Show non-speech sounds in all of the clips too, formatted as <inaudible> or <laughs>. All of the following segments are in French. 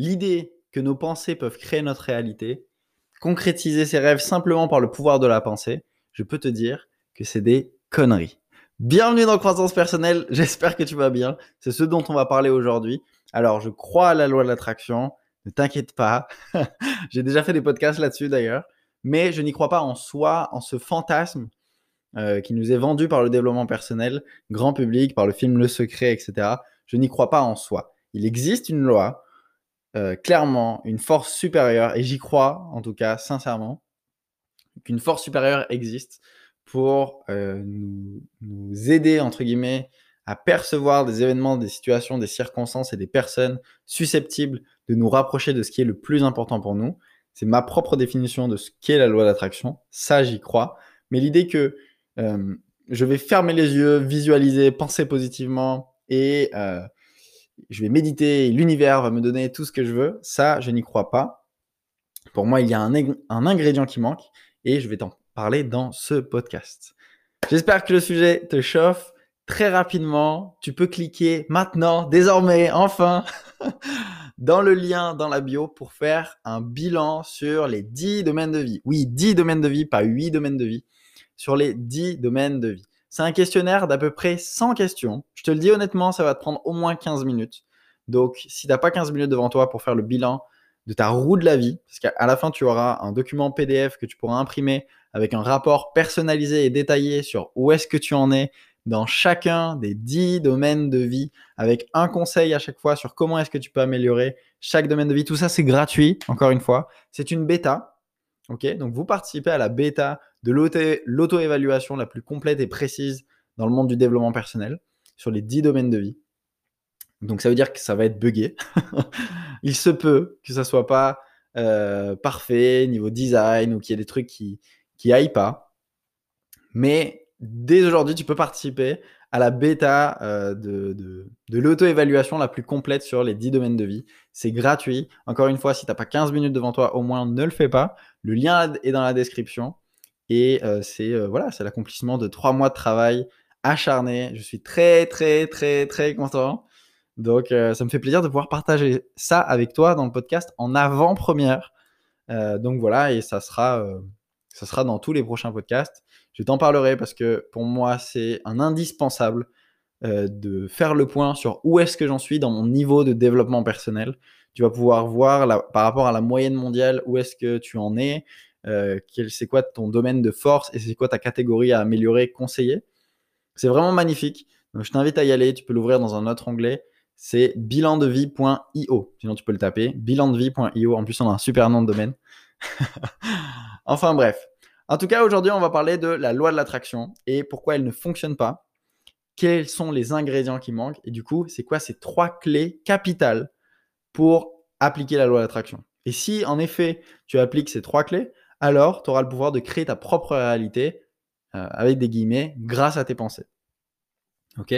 L'idée que nos pensées peuvent créer notre réalité, concrétiser ses rêves simplement par le pouvoir de la pensée, je peux te dire que c'est des conneries. Bienvenue dans Croissance Personnelle, <laughs> j'espère que tu vas bien. C'est ce dont on va parler aujourd'hui. Alors, je crois à la loi de l'attraction, ne t'inquiète pas. <laughs> J'ai déjà fait des podcasts là-dessus d'ailleurs, mais je n'y crois pas en soi, en ce fantasme euh, qui nous est vendu par le développement personnel, grand public, par le film Le Secret, etc. Je n'y crois pas en soi. Il existe une loi, euh, clairement une force supérieure, et j'y crois en tout cas sincèrement, qu'une force supérieure existe pour euh, nous, aider, entre guillemets, à percevoir des événements, des situations, des circonstances et des personnes susceptibles de nous rapprocher de ce qui est le plus important pour nous. C'est ma propre définition de ce qu'est la loi d'attraction. Ça, j'y crois. Mais l'idée que euh, je vais fermer les yeux, visualiser, penser positivement et je vais méditer, l'univers va me donner tout ce que je veux, ça, je n'y crois pas. Pour moi, il y a un, ingrédient qui manque et je vais t'en parler dans ce podcast. J'espère que le sujet te chauffe. Très rapidement, tu peux cliquer maintenant, désormais, enfin, <laughs> dans le lien dans la bio pour faire un bilan sur les 10 domaines de vie. Oui, 10 domaines de vie, pas 8 domaines de vie. Sur les 10 domaines de vie. C'est un questionnaire d'à peu près 100 questions. Je te le dis honnêtement, ça va te prendre au moins 15 minutes. Donc, si tu n'as pas 15 minutes devant toi pour faire le bilan de ta roue de la vie, parce qu'à la fin, tu auras un document PDF que tu pourras imprimer avec un rapport personnalisé et détaillé sur où est-ce que tu en es dans chacun des 10 domaines de vie, avec un conseil à chaque fois sur comment est-ce que tu peux améliorer chaque domaine de vie. Tout ça, c'est gratuit, encore une fois. C'est une bêta. Ok, donc vous participez à la bêta de l'auto-évaluation la plus complète et précise dans le monde du développement personnel sur les 10 domaines de vie. Donc ça veut dire que ça va être buggé. <laughs> Il se peut que ça soit pas euh, parfait niveau design ou qu'il y ait des trucs qui qui aillent pas. Mais dès aujourd'hui, tu peux participer à la bêta euh, de, de, de l'auto-évaluation la plus complète sur les 10 domaines de vie. C'est gratuit. Encore une fois, si tu n'as pas 15 minutes devant toi, au moins ne le fais pas. Le lien est dans la description. Et c'est voilà, c'est l'accomplissement de trois mois de travail acharné. Je suis très très très très content. Donc ça me fait plaisir de pouvoir partager ça avec toi dans le podcast en avant-première. donc voilà, et ça sera, ça sera dans tous les prochains podcasts. Je t'en parlerai parce que pour moi c'est un indispensable de faire le point sur où est-ce que j'en suis dans mon niveau de développement personnel. Tu vas pouvoir voir par rapport à la moyenne mondiale où est-ce que tu en es, euh, c'est quoi ton domaine de force et c'est quoi ta catégorie à améliorer, conseiller? C'est vraiment magnifique. Donc, je t'invite à y aller. Tu peux l'ouvrir dans un autre onglet. C'est bilandevie.io. Sinon, tu peux le taper. Bilandevie.io. En plus, on a un super nom de domaine. <laughs> enfin, bref. En tout cas, aujourd'hui, on va parler de la loi de l'attraction et pourquoi elle ne fonctionne pas. Quels sont les ingrédients qui manquent? Et du coup, c'est quoi ces trois clés capitales pour appliquer la loi de l'attraction? Et si en effet tu appliques ces trois clés, alors tu auras le pouvoir de créer ta propre réalité, euh, avec des guillemets, grâce à tes pensées. Ok?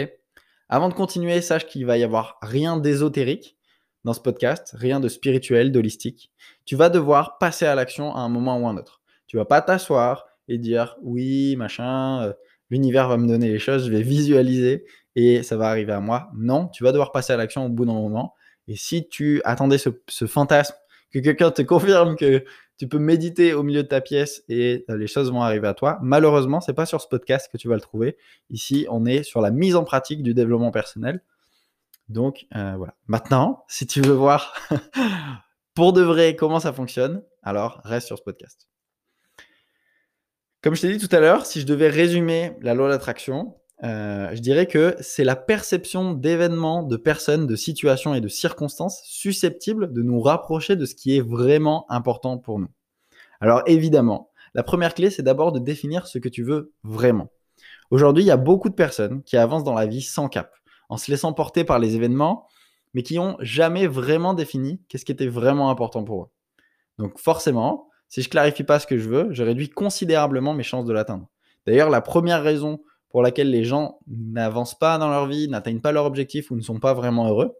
Avant de continuer, sache qu'il va y avoir rien d'ésotérique dans ce podcast, rien de spirituel, d'holistique. Tu vas devoir passer à l'action à un moment ou un autre. Tu vas pas t'asseoir et dire oui, machin, euh, l'univers va me donner les choses, je vais visualiser et ça va arriver à moi. Non, tu vas devoir passer à l'action au bout d'un moment. Et si tu attendais ce fantasme, que quelqu'un te <laughs> confirme que tu peux méditer au milieu de ta pièce et euh, les choses vont arriver à toi. Malheureusement, c'est pas sur ce podcast que tu vas le trouver. Ici, on est sur la mise en pratique du développement personnel. Donc euh, voilà. Maintenant, si tu veux voir <laughs> pour de vrai comment ça fonctionne, alors reste sur ce podcast. Comme je t'ai dit tout à l'heure, si je devais résumer la loi d'attraction, euh, je dirais que c'est la perception d'événements, de personnes, de situations et de circonstances susceptibles de nous rapprocher de ce qui est vraiment important pour nous. Alors évidemment, la première clé, c'est d'abord de définir ce que tu veux vraiment. Aujourd'hui, il y a beaucoup de personnes qui avancent dans la vie sans cap, en se laissant porter par les événements mais qui n'ont jamais vraiment défini qu'est-ce qui était vraiment important pour eux. Donc forcément, si je clarifie pas ce que je veux, je réduis considérablement mes chances de l'atteindre. D'ailleurs, la première raison pour laquelle les gens n'avancent pas dans leur vie, n'atteignent pas leur objectif ou ne sont pas vraiment heureux,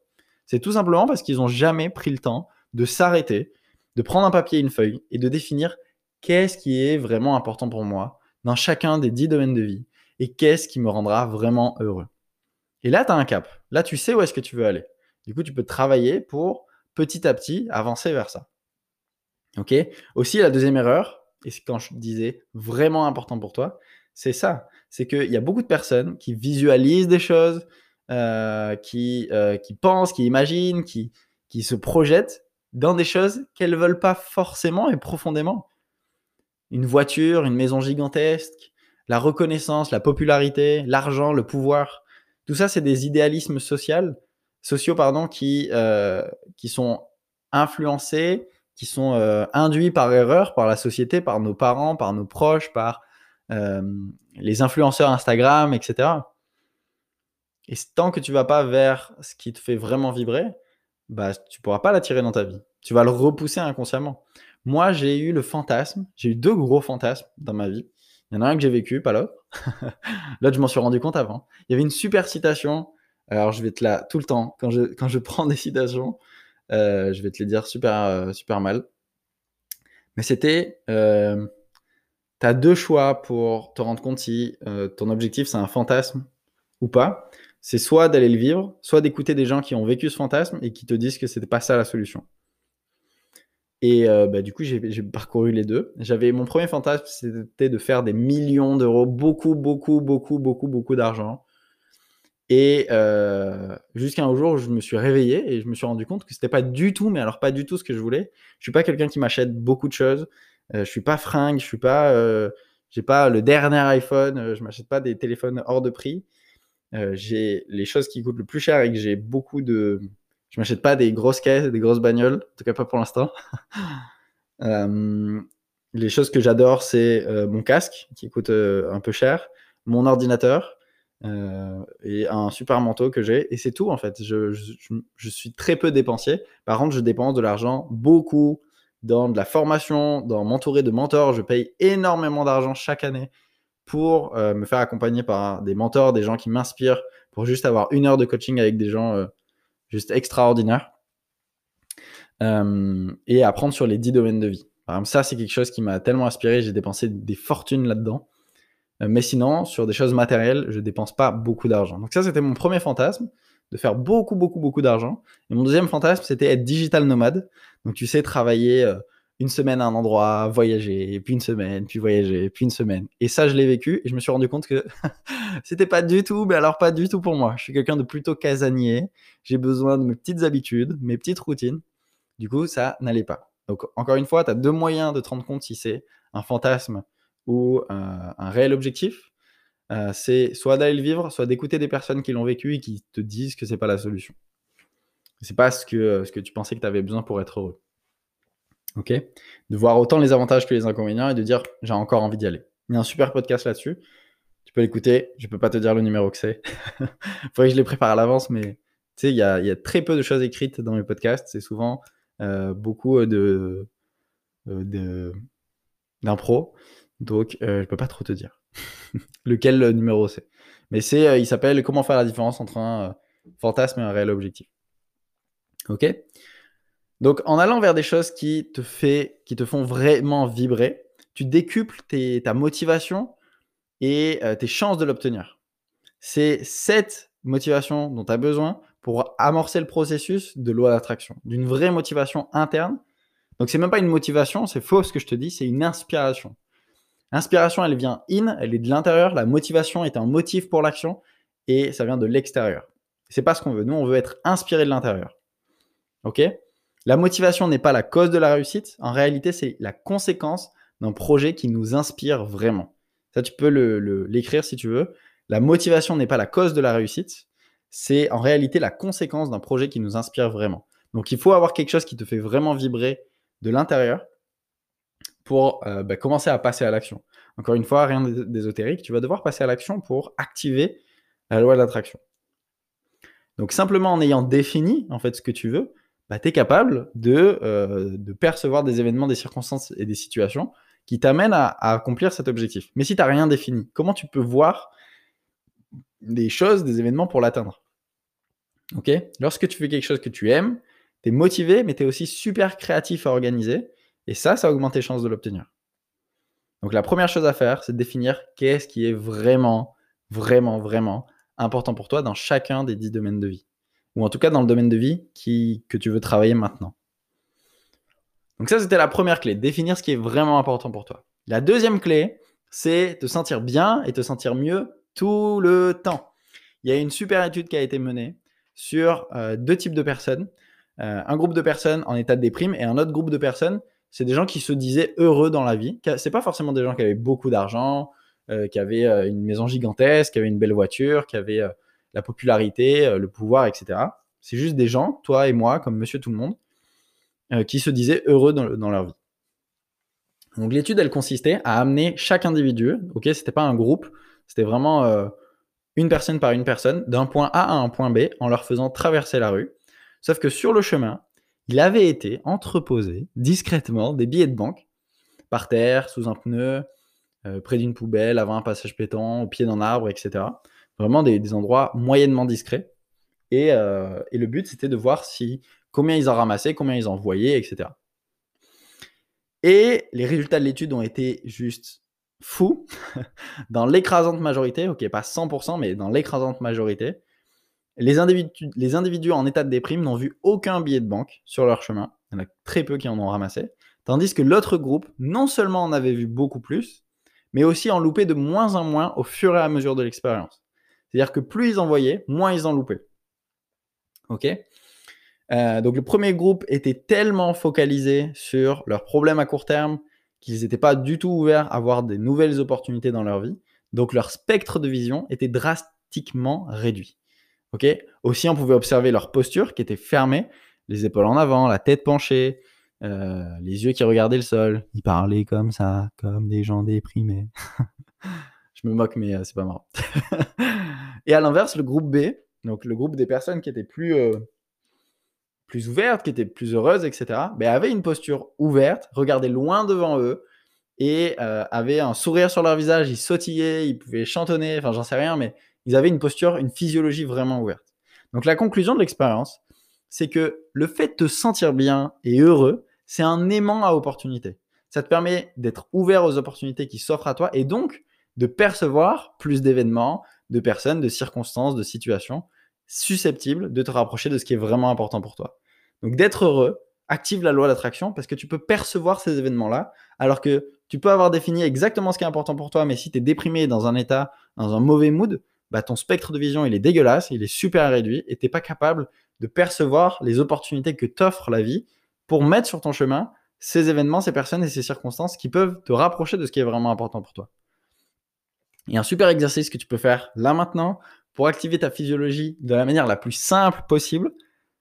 c'est tout simplement parce qu'ils n'ont jamais pris le temps de s'arrêter, de prendre un papier et une feuille et de définir qu'est-ce qui est vraiment important pour moi dans chacun des dix domaines de vie et qu'est-ce qui me rendra vraiment heureux. Et là, tu as un cap. Là, tu sais où est-ce que tu veux aller. Du coup, tu peux travailler pour petit à petit avancer vers ça. Ok? Aussi, la deuxième erreur, et c'est quand je disais vraiment important pour toi, c'est ça. C'est qu'il y a beaucoup de personnes qui visualisent des choses, euh, qui, euh, qui pensent, qui imaginent, qui, qui se projettent dans des choses qu'elles ne veulent pas forcément et profondément. Une voiture, une maison gigantesque, la reconnaissance, la popularité, l'argent, le pouvoir. Tout ça, c'est des idéalismes sociaux, sociaux pardon, qui, euh, qui sont influencés qui sont induits par erreur par la société, par nos parents, par nos proches, par euh, les influenceurs Instagram, etc. Et tant que tu vas pas vers ce qui te fait vraiment vibrer, bah, tu pourras pas l'attirer dans ta vie. Tu vas le repousser inconsciemment. Moi, j'ai eu le fantasme, j'ai eu deux gros fantasmes dans ma vie. Il y en a un que j'ai vécu, pas l'autre. <laughs> l'autre, je m'en suis rendu compte avant. Il y avait une super citation. Alors, je vais te la tout le temps. Quand je, quand je <laughs> prends des citations, euh, je vais te les dire super, euh, super mal. Mais c'était, tu as deux choix pour te rendre compte si ton objectif c'est un fantasme ou pas. C'est soit d'aller le vivre, soit d'écouter des gens qui ont vécu ce fantasme et qui te disent que c'était pas ça la solution. Et bah, du coup, j'ai parcouru les deux. J'avais mon premier fantasme, c'était de faire des millions d'euros, beaucoup, beaucoup, beaucoup, beaucoup, beaucoup d'argent. Et euh, jusqu'à un jour je me suis réveillé et je me suis rendu compte que c'était pas du tout, mais alors pas du tout ce que je voulais. Je suis pas quelqu'un qui m'achète beaucoup de choses. Euh, je suis pas fringue, je suis pas, euh, j'ai pas le dernier iPhone, euh, je m'achète pas des téléphones hors de prix. J'ai les choses qui coûtent le plus cher et que j'ai beaucoup de, je m'achète pas des grosses caisses, des grosses bagnoles, en tout cas pas pour l'instant. <laughs> les choses que j'adore, c'est mon casque qui coûte un peu cher, mon ordinateur et un super manteau que j'ai. Et c'est tout en fait. Je, je, suis très peu dépensier. Par contre, je dépense de l'argent beaucoup dans de la formation, dans m'entourer de mentors. Je paye énormément d'argent chaque année pour euh, me faire accompagner par des mentors, des gens qui m'inspirent, pour juste avoir une heure de coaching avec des gens euh, juste extraordinaires. et apprendre sur les 10 domaines de vie. Ça, c'est quelque chose qui m'a tellement inspiré. J'ai dépensé des fortunes là-dedans. Euh, mais sinon, sur des choses matérielles, je dépense pas beaucoup d'argent. Donc ça, c'était mon premier fantasme, de faire beaucoup, beaucoup, beaucoup d'argent. Et mon deuxième fantasme, c'était être digital nomade. Donc tu sais, travailler euh, une semaine à un endroit, voyager, puis une semaine, puis voyager, puis une semaine. Et ça, je l'ai vécu et je me suis rendu compte que <laughs> c'était pas du tout, mais alors pas du tout pour moi. Je suis quelqu'un de plutôt casanier. J'ai besoin de mes petites habitudes, mes petites routines. Du coup, ça n'allait pas. Donc, encore une fois, tu as deux moyens de te rendre compte si c'est un fantasme ou un, réel objectif, euh, c'est soit d'aller le vivre, soit d'écouter des personnes qui l'ont vécu et qui te disent que c'est pas la solution. C'est pas ce que, ce tu pensais que tu avais besoin pour être heureux. Ok? De voir autant les avantages que les inconvénients et de dire j'ai encore envie d'y aller. Il y a un super podcast là-dessus. Tu peux l'écouter. Je peux pas te dire le numéro que c'est. Il <laughs> faudrait que je les prépare à l'avance, mais tu sais, il y a, très peu de choses écrites dans mes podcasts. C'est souvent euh, beaucoup de, euh, d'impro. Donc, euh, je ne peux pas trop te dire <laughs> lequel euh, numéro c'est. Mais c'est, euh, il s'appelle Comment faire la différence entre un fantasme et un réel objectif. Ok? Donc, en allant vers des choses qui te, fait, qui te font vraiment vibrer, tu décuples ta motivation et tes chances de l'obtenir. C'est cette motivation dont tu as besoin pour amorcer le processus de loi d'attraction, d'une vraie motivation interne. Donc, c'est même pas une motivation, c'est faux ce que je te dis, c'est une inspiration. L'inspiration, elle vient in, elle est de l'intérieur. La motivation est un motif pour l'action et ça vient de l'extérieur. C'est pas ce qu'on veut. Nous, on veut être inspiré de l'intérieur. Ok? La motivation n'est pas la cause de la réussite. En réalité, c'est la conséquence d'un projet qui nous inspire vraiment. Ça, tu peux l'écrire si tu veux. La motivation n'est pas la cause de la réussite. C'est en réalité la conséquence d'un projet qui nous inspire vraiment. Donc, il faut avoir quelque chose qui te fait vraiment vibrer de l'intérieur pour euh, bah, commencer à passer à l'action. Encore une fois, rien d'ésotérique, tu vas devoir passer à l'action pour activer la loi de l'attraction. Donc simplement en ayant défini en fait ce que tu veux, bah, tu es capable de, euh, de, percevoir des événements, des circonstances et des situations qui t'amènent à, accomplir cet objectif. Mais si tu n'as rien défini, comment tu peux voir des choses, des événements pour l'atteindre? Lorsque tu fais quelque chose que tu aimes, tu es motivé, mais tu es aussi super créatif à organiser. Et ça, ça augmente tes chances de l'obtenir. Donc la première chose à faire, c'est de définir qu'est-ce qui est vraiment, vraiment, vraiment important pour toi dans chacun des dix domaines de vie. Ou en tout cas dans le domaine de vie que tu veux travailler maintenant. Donc ça, c'était la première clé, définir ce qui est vraiment important pour toi. La deuxième clé, c'est te sentir bien et te sentir mieux tout le temps. Il y a une super étude qui a été menée sur euh, deux types de personnes. Euh, un groupe de personnes en état de déprime et un autre groupe de personnes, c'est des gens qui se disaient heureux dans la vie. C'est pas forcément des gens qui avaient beaucoup d'argent, euh, qui avaient une maison gigantesque, qui avaient une belle voiture, qui avaient la popularité, le pouvoir, etc. C'est juste des gens, toi et moi, comme monsieur tout le monde, qui se disaient heureux dans, dans leur vie. Donc l'étude, elle consistait à amener chaque individu, ok, c'était pas un groupe, c'était vraiment une personne par une personne, d'un point A à un point B, en leur faisant traverser la rue. Sauf que sur le chemin, il avait été entreposé discrètement des billets de banque par terre, sous un pneu, euh, près d'une poubelle, avant un passage pétant, au pied d'un arbre, etc. Vraiment des, endroits moyennement discrets. Euh, et, le but, c'était de voir si combien ils en ramassaient, combien ils en voyaient, etc. Et les résultats de l'étude ont été juste fous. <laughs> dans l'écrasante majorité, ok, pas 100%, mais dans l'écrasante majorité, les individus, en état de déprime n'ont vu aucun billet de banque sur leur chemin. Il y en a très peu qui en ont ramassé. Tandis que l'autre groupe, non seulement en avait vu beaucoup plus, mais aussi en loupait de moins en moins au fur et à mesure de l'expérience. C'est-à-dire que plus ils en voyaient, moins ils en loupaient. Ok? Euh, Donc le premier groupe était tellement focalisé sur leurs problèmes à court terme qu'ils n'étaient pas du tout ouverts à voir des nouvelles opportunités dans leur vie. Donc leur spectre de vision était drastiquement réduit. Ok? Aussi, on pouvait observer leur posture qui était fermée, les épaules en avant, la tête penchée, euh, les yeux qui regardaient le sol. Ils parlaient comme ça, comme des gens déprimés. <laughs> Je me moque, mais euh, c'est pas marrant. <laughs> et à l'inverse, le groupe B, donc le groupe des personnes qui étaient plus, euh, plus ouvertes, qui étaient plus heureuses, etc., ben, avait une posture ouverte, regardait loin devant eux et avait un sourire sur leur visage. Ils sautillaient, ils pouvaient chantonner, enfin j'en sais rien, mais ils avaient une posture, une physiologie vraiment ouverte. Donc la conclusion de l'expérience, c'est que le fait de te sentir bien et heureux, c'est un aimant à opportunité. Ça te permet d'être ouvert aux opportunités qui s'offrent à toi et donc de percevoir plus d'événements, de personnes, de circonstances, de situations susceptibles de te rapprocher de ce qui est vraiment important pour toi. Donc d'être heureux active la loi d'attraction parce que tu peux percevoir ces événements-là alors que tu peux avoir défini exactement ce qui est important pour toi, mais si tu es déprimé dans un état, dans un mauvais mood, bah, ton spectre de vision, il est dégueulasse, il est super réduit et tu n'es pas capable de percevoir les opportunités que t'offre la vie pour mettre sur ton chemin ces événements, ces personnes et ces circonstances qui peuvent te rapprocher de ce qui est vraiment important pour toi. Et un super exercice que tu peux faire là maintenant pour activer ta physiologie de la manière la plus simple possible,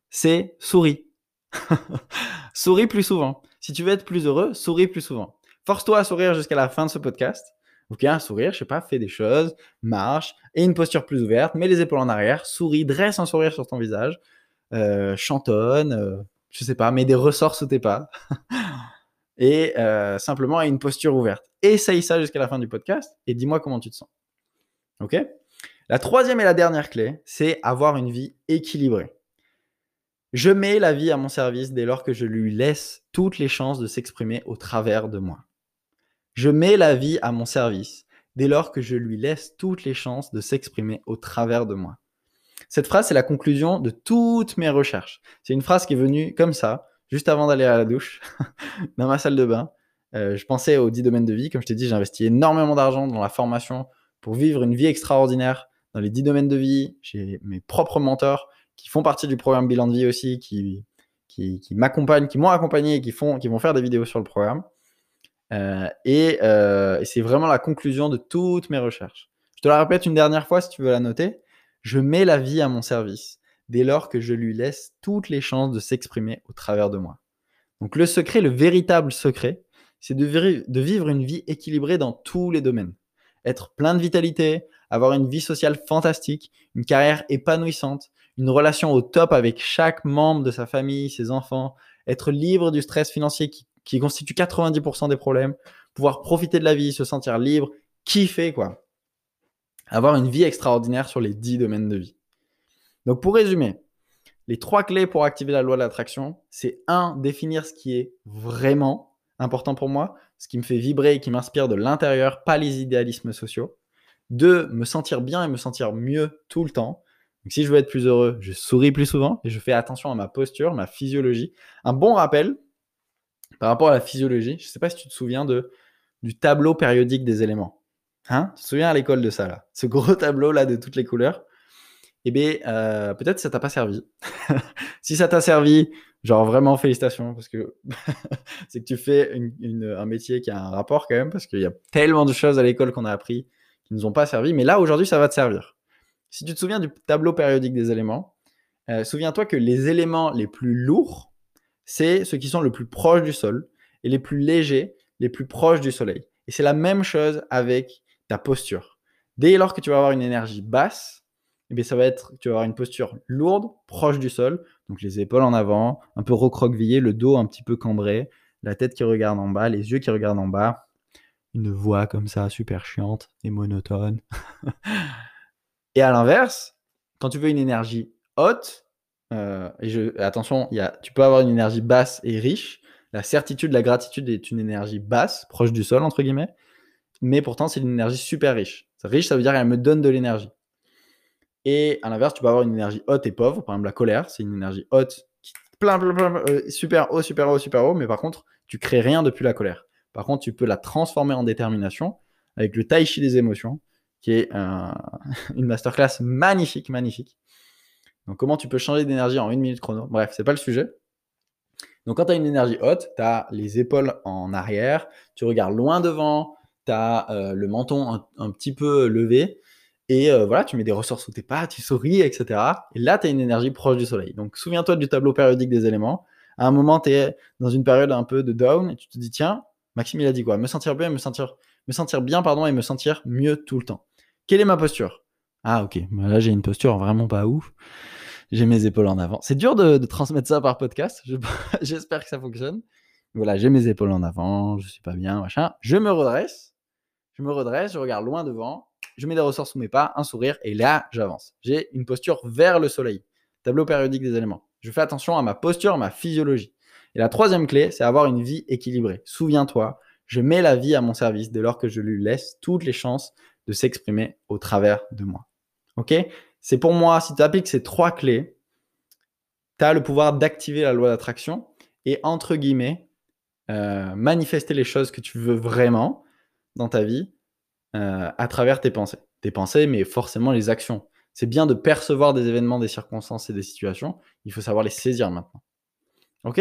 c'est souris. <laughs> souris plus souvent. Si tu veux être plus heureux, souris plus souvent. Force-toi à sourire jusqu'à la fin de ce podcast. Un sourire, je sais pas, fais des choses, marche, et une posture plus ouverte, mets les épaules en arrière, souris, dresse un sourire sur ton visage, euh, chantonne, euh, je sais pas, mets des ressorts sous tes pas, <laughs> et euh, simplement une posture ouverte. Essaye ça jusqu'à la fin du podcast et dis-moi comment tu te sens. Ok? La troisième et la dernière clé, c'est avoir une vie équilibrée. Je mets la vie à mon service dès lors que je lui laisse toutes les chances de s'exprimer au travers de moi. Je mets la vie à mon service dès lors que je lui laisse toutes les chances de s'exprimer au travers de moi. Cette phrase, c'est la conclusion de toutes mes recherches. C'est une phrase qui est venue comme ça, juste avant d'aller à la douche, <laughs> dans ma salle de bain. Euh, je pensais aux 10 domaines de vie. Comme je t'ai dit, j'ai investi énormément d'argent dans la formation pour vivre une vie extraordinaire dans les 10 domaines de vie. J'ai mes propres mentors qui font partie du programme Bilan de vie aussi, qui, qui, qui m'accompagnent, qui m'ont accompagné et qui, font, qui vont faire des vidéos sur le programme. Euh, euh, et, c'est vraiment la conclusion de toutes mes recherches. Je te la répète une dernière fois si tu veux la noter. Je mets la vie à mon service dès lors que je lui laisse toutes les chances de s'exprimer au travers de moi. Donc le secret, le véritable secret, c'est de, de vivre une vie équilibrée dans tous les domaines. Être plein de vitalité, avoir une vie sociale fantastique, une carrière épanouissante, une relation au top avec chaque membre de sa famille, ses enfants, être libre du stress financier qui, qui constitue 90% des problèmes, pouvoir profiter de la vie, se sentir libre, kiffer, quoi. Avoir une vie extraordinaire sur les 10 domaines de vie. Donc, pour résumer, les trois clés pour activer la loi de l'attraction, c'est un, définir ce qui est vraiment important pour moi, ce qui me fait vibrer et qui m'inspire de l'intérieur, pas les idéalismes sociaux. Deux, me sentir bien et me sentir mieux tout le temps. Donc, si je veux être plus heureux, je souris plus souvent et je fais attention à ma posture, ma physiologie. Un bon rappel par rapport à la physiologie, je ne sais pas si tu te souviens de, du tableau périodique des éléments. Hein? Tu te souviens à l'école de ça, là? Ce gros <laughs> tableau là de toutes les couleurs? Eh bien, euh, peut-être ça t'a pas servi. <laughs> si ça t'a servi, genre vraiment félicitations, parce que <laughs> c'est que tu fais un métier qui a un rapport quand même, parce qu'il y a tellement de choses à l'école qu'on a appris qui nous ont pas servi, mais là aujourd'hui ça va te servir. Si tu te souviens du tableau périodique des éléments, euh, souviens-toi que les éléments les plus lourds, c'est ceux qui sont le plus proches du sol, et les plus légers, les plus proches du soleil. Et c'est la même chose avec ta posture. Dès lors que tu vas avoir une énergie basse, eh ça va être, tu vas avoir une posture lourde, proche du sol, donc les épaules en avant, un peu recroquevillé, le dos un petit peu cambré, la tête qui regarde en bas, les yeux qui regardent en bas, une voix comme ça, super chiante et monotone. <laughs> et à l'inverse, quand tu veux une énergie haute, euh, et attention, tu peux avoir une énergie basse et riche. La certitude, la gratitude est une énergie basse, proche du sol, entre guillemets, mais pourtant c'est une énergie super riche. Riche, ça veut dire qu'elle me donne de l'énergie. Et à l'inverse, tu peux avoir une énergie haute et pauvre. Par exemple, la colère, c'est une énergie haute, plein, plein, plein, euh, super haut, super haut, super haut, mais par contre, tu crées rien depuis la colère. Par contre, tu peux la transformer en détermination avec le tai chi des émotions, qui est <laughs> une masterclass magnifique, magnifique. Donc, comment tu peux changer d'énergie en une minute chrono? Bref, c'est pas le sujet. Donc, quand tu as une énergie haute, tu as les épaules en arrière, tu regardes loin devant, tu as euh, le menton un, petit peu levé, et euh, voilà, tu mets des ressorts sous tes pas, tu souris, etc. Et là, tu as une énergie proche du soleil. Donc, souviens-toi du tableau périodique des éléments. À un moment, tu es dans une période un peu de down et tu te dis, tiens, Maxime, il a dit quoi? Me sentir bien, me sentir, me sentir bien, pardon, et me sentir mieux tout le temps. Quelle est ma posture? Ah, ok. Bah, là, j'ai une posture vraiment pas ouf. J'ai mes épaules en avant. C'est dur de, transmettre ça par podcast. <laughs> J'espère que ça fonctionne. Voilà, j'ai mes épaules en avant, je suis pas bien, machin. Je me redresse. Je me redresse, je regarde loin devant je mets des ressorts sous mes pas, un sourire, et là, j'avance. J'ai une posture vers le soleil. Tableau périodique des éléments. Je fais attention à ma posture, à ma physiologie. Et la troisième clé, c'est avoir une vie équilibrée. Souviens-toi, je mets la vie à mon service dès lors que je lui laisse toutes les chances de s'exprimer au travers de moi. Ok? C'est pour moi, si tu appliques ces trois clés, tu as le pouvoir d'activer la loi d'attraction et, entre guillemets, euh, manifester les choses que tu veux vraiment dans ta vie euh, à travers tes pensées. Tes pensées, mais forcément les actions. C'est bien de percevoir des événements, des circonstances et des situations. Il faut savoir les saisir maintenant. Ok?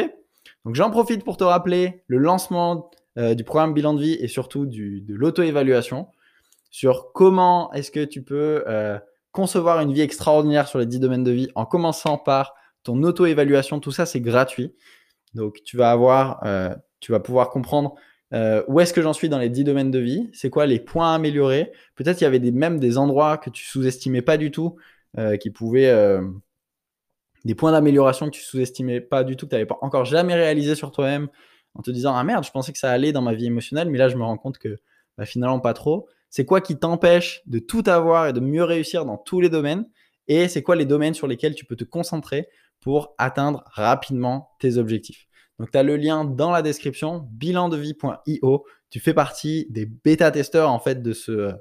Donc j'en profite pour te rappeler le lancement euh, du programme bilan de vie et surtout de l'auto-évaluation sur comment est-ce que tu peux concevoir une vie extraordinaire sur les 10 domaines de vie en commençant par ton auto-évaluation. Tout ça, c'est gratuit. Donc tu vas avoir, tu vas pouvoir comprendre euh, où est-ce que j'en suis dans les 10 domaines de vie C'est quoi les points à améliorer? Peut-être qu'il y avait même des endroits que tu sous-estimais pas du tout, euh, qui pouvaient. Euh, des points d'amélioration que tu sous-estimais pas du tout, que tu n'avais pas encore jamais réalisé sur toi-même, en te disant Ah merde, je pensais que ça allait dans ma vie émotionnelle, mais là je me rends compte que bah, finalement pas trop. C'est quoi qui t'empêche de tout avoir et de mieux réussir dans tous les domaines? Et c'est quoi les domaines sur lesquels tu peux te concentrer pour atteindre rapidement tes objectifs? Donc, tu as le lien dans la description, bilandevie.io. Tu fais partie des bêta-testeurs en fait de, ce,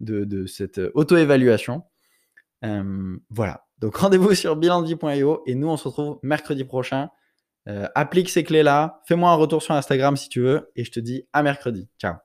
de, cette auto-évaluation. Euh, voilà. Donc, <laughs> rendez-vous sur bilandevie.io et nous, on se retrouve mercredi prochain. Euh, applique ces clés-là. Fais-moi un retour sur Instagram si tu veux et je te dis à mercredi. Ciao.